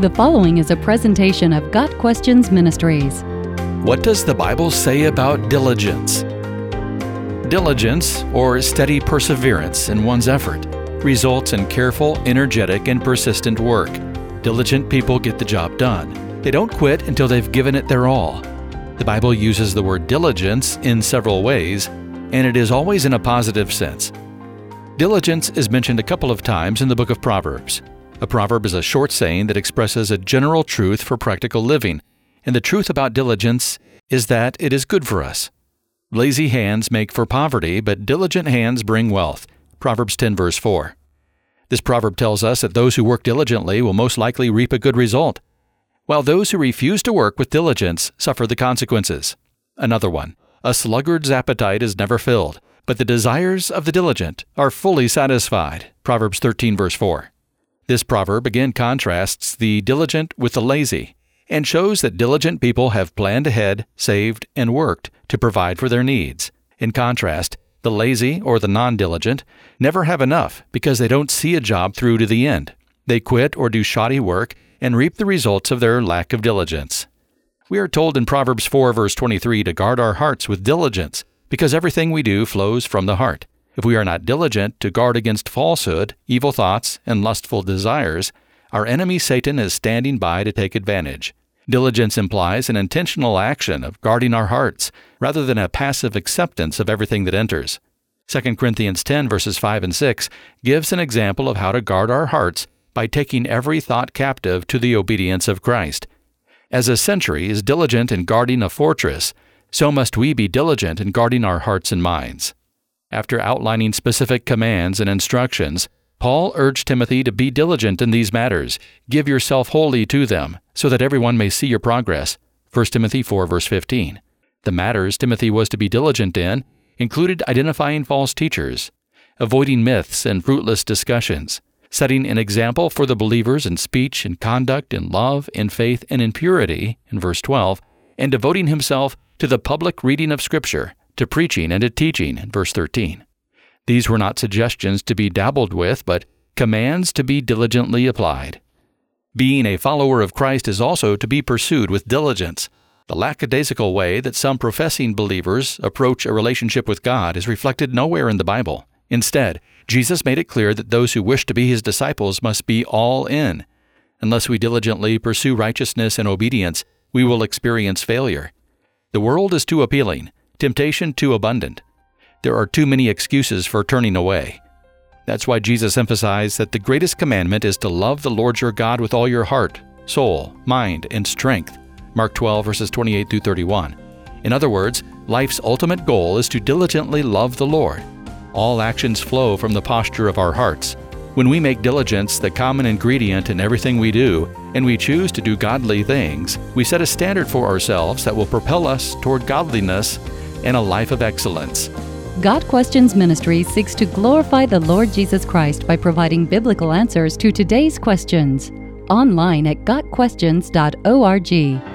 The following is a presentation of Got Questions Ministries. What does the Bible say about diligence? Diligence, or steady perseverance in one's effort, results in careful, energetic, and persistent work. Diligent people get the job done. They don't quit until they've given it their all. The Bible uses the word diligence in several ways, and it is always in a positive sense. Diligence is mentioned a couple of times in the book of Proverbs. A proverb is a short saying that expresses a general truth for practical living, and the truth about diligence is that it is good for us. Lazy hands make for poverty, but diligent hands bring wealth. Proverbs 10, verse 4. This proverb tells us that those who work diligently will most likely reap a good result, while those who refuse to work with diligence suffer the consequences. Another one A sluggard's appetite is never filled, but the desires of the diligent are fully satisfied. Proverbs 13, verse 4. This proverb again contrasts the diligent with the lazy and shows that diligent people have planned ahead, saved, and worked to provide for their needs. In contrast, the lazy or the non diligent never have enough because they don't see a job through to the end. They quit or do shoddy work and reap the results of their lack of diligence. We are told in Proverbs 4, verse 23, to guard our hearts with diligence, because everything we do flows from the heart. If we are not diligent to guard against falsehood, evil thoughts, and lustful desires, our enemy Satan is standing by to take advantage. Diligence implies an intentional action of guarding our hearts, rather than a passive acceptance of everything that enters. 2 Corinthians 10 verses 5 and 6 gives an example of how to guard our hearts by taking every thought captive to the obedience of Christ. As a sentry is diligent in guarding a fortress, so must we be diligent in guarding our hearts and minds. After outlining specific commands and instructions, Paul urged Timothy to be diligent in these matters. Give yourself wholly to them, so that everyone may see your progress. 1 Timothy 4 verse 15. The matters Timothy was to be diligent in included identifying false teachers, avoiding myths and fruitless discussions, setting an example for the believers in speech and conduct, in love, in faith, and in purity, in verse 12, and devoting himself to the public reading of Scripture, to preaching and to teaching in verse 13. These were not suggestions to be dabbled with, but commands to be diligently applied. Being a follower of Christ is also to be pursued with diligence. The lackadaisical way that some professing believers approach a relationship with God is reflected nowhere in the Bible. Instead, Jesus made it clear that those who wish to be his disciples must be all in. Unless we diligently pursue righteousness and obedience, we will experience failure. The world is too appealing, temptation too abundant. There are too many excuses for turning away. That's why Jesus emphasized that the greatest commandment is to love the Lord your God with all your heart, soul, mind, and strength. Mark 12, verses 28 through 31. In other words, life's ultimate goal is to diligently love the Lord. All actions flow from the posture of our hearts. When we make diligence the common ingredient in everything we do, and we choose to do godly things, we set a standard for ourselves that will propel us toward godliness and a life of excellence. Got Questions Ministry seeks to glorify the Lord Jesus Christ by providing biblical answers to today's questions. Online at GotQuestions.org.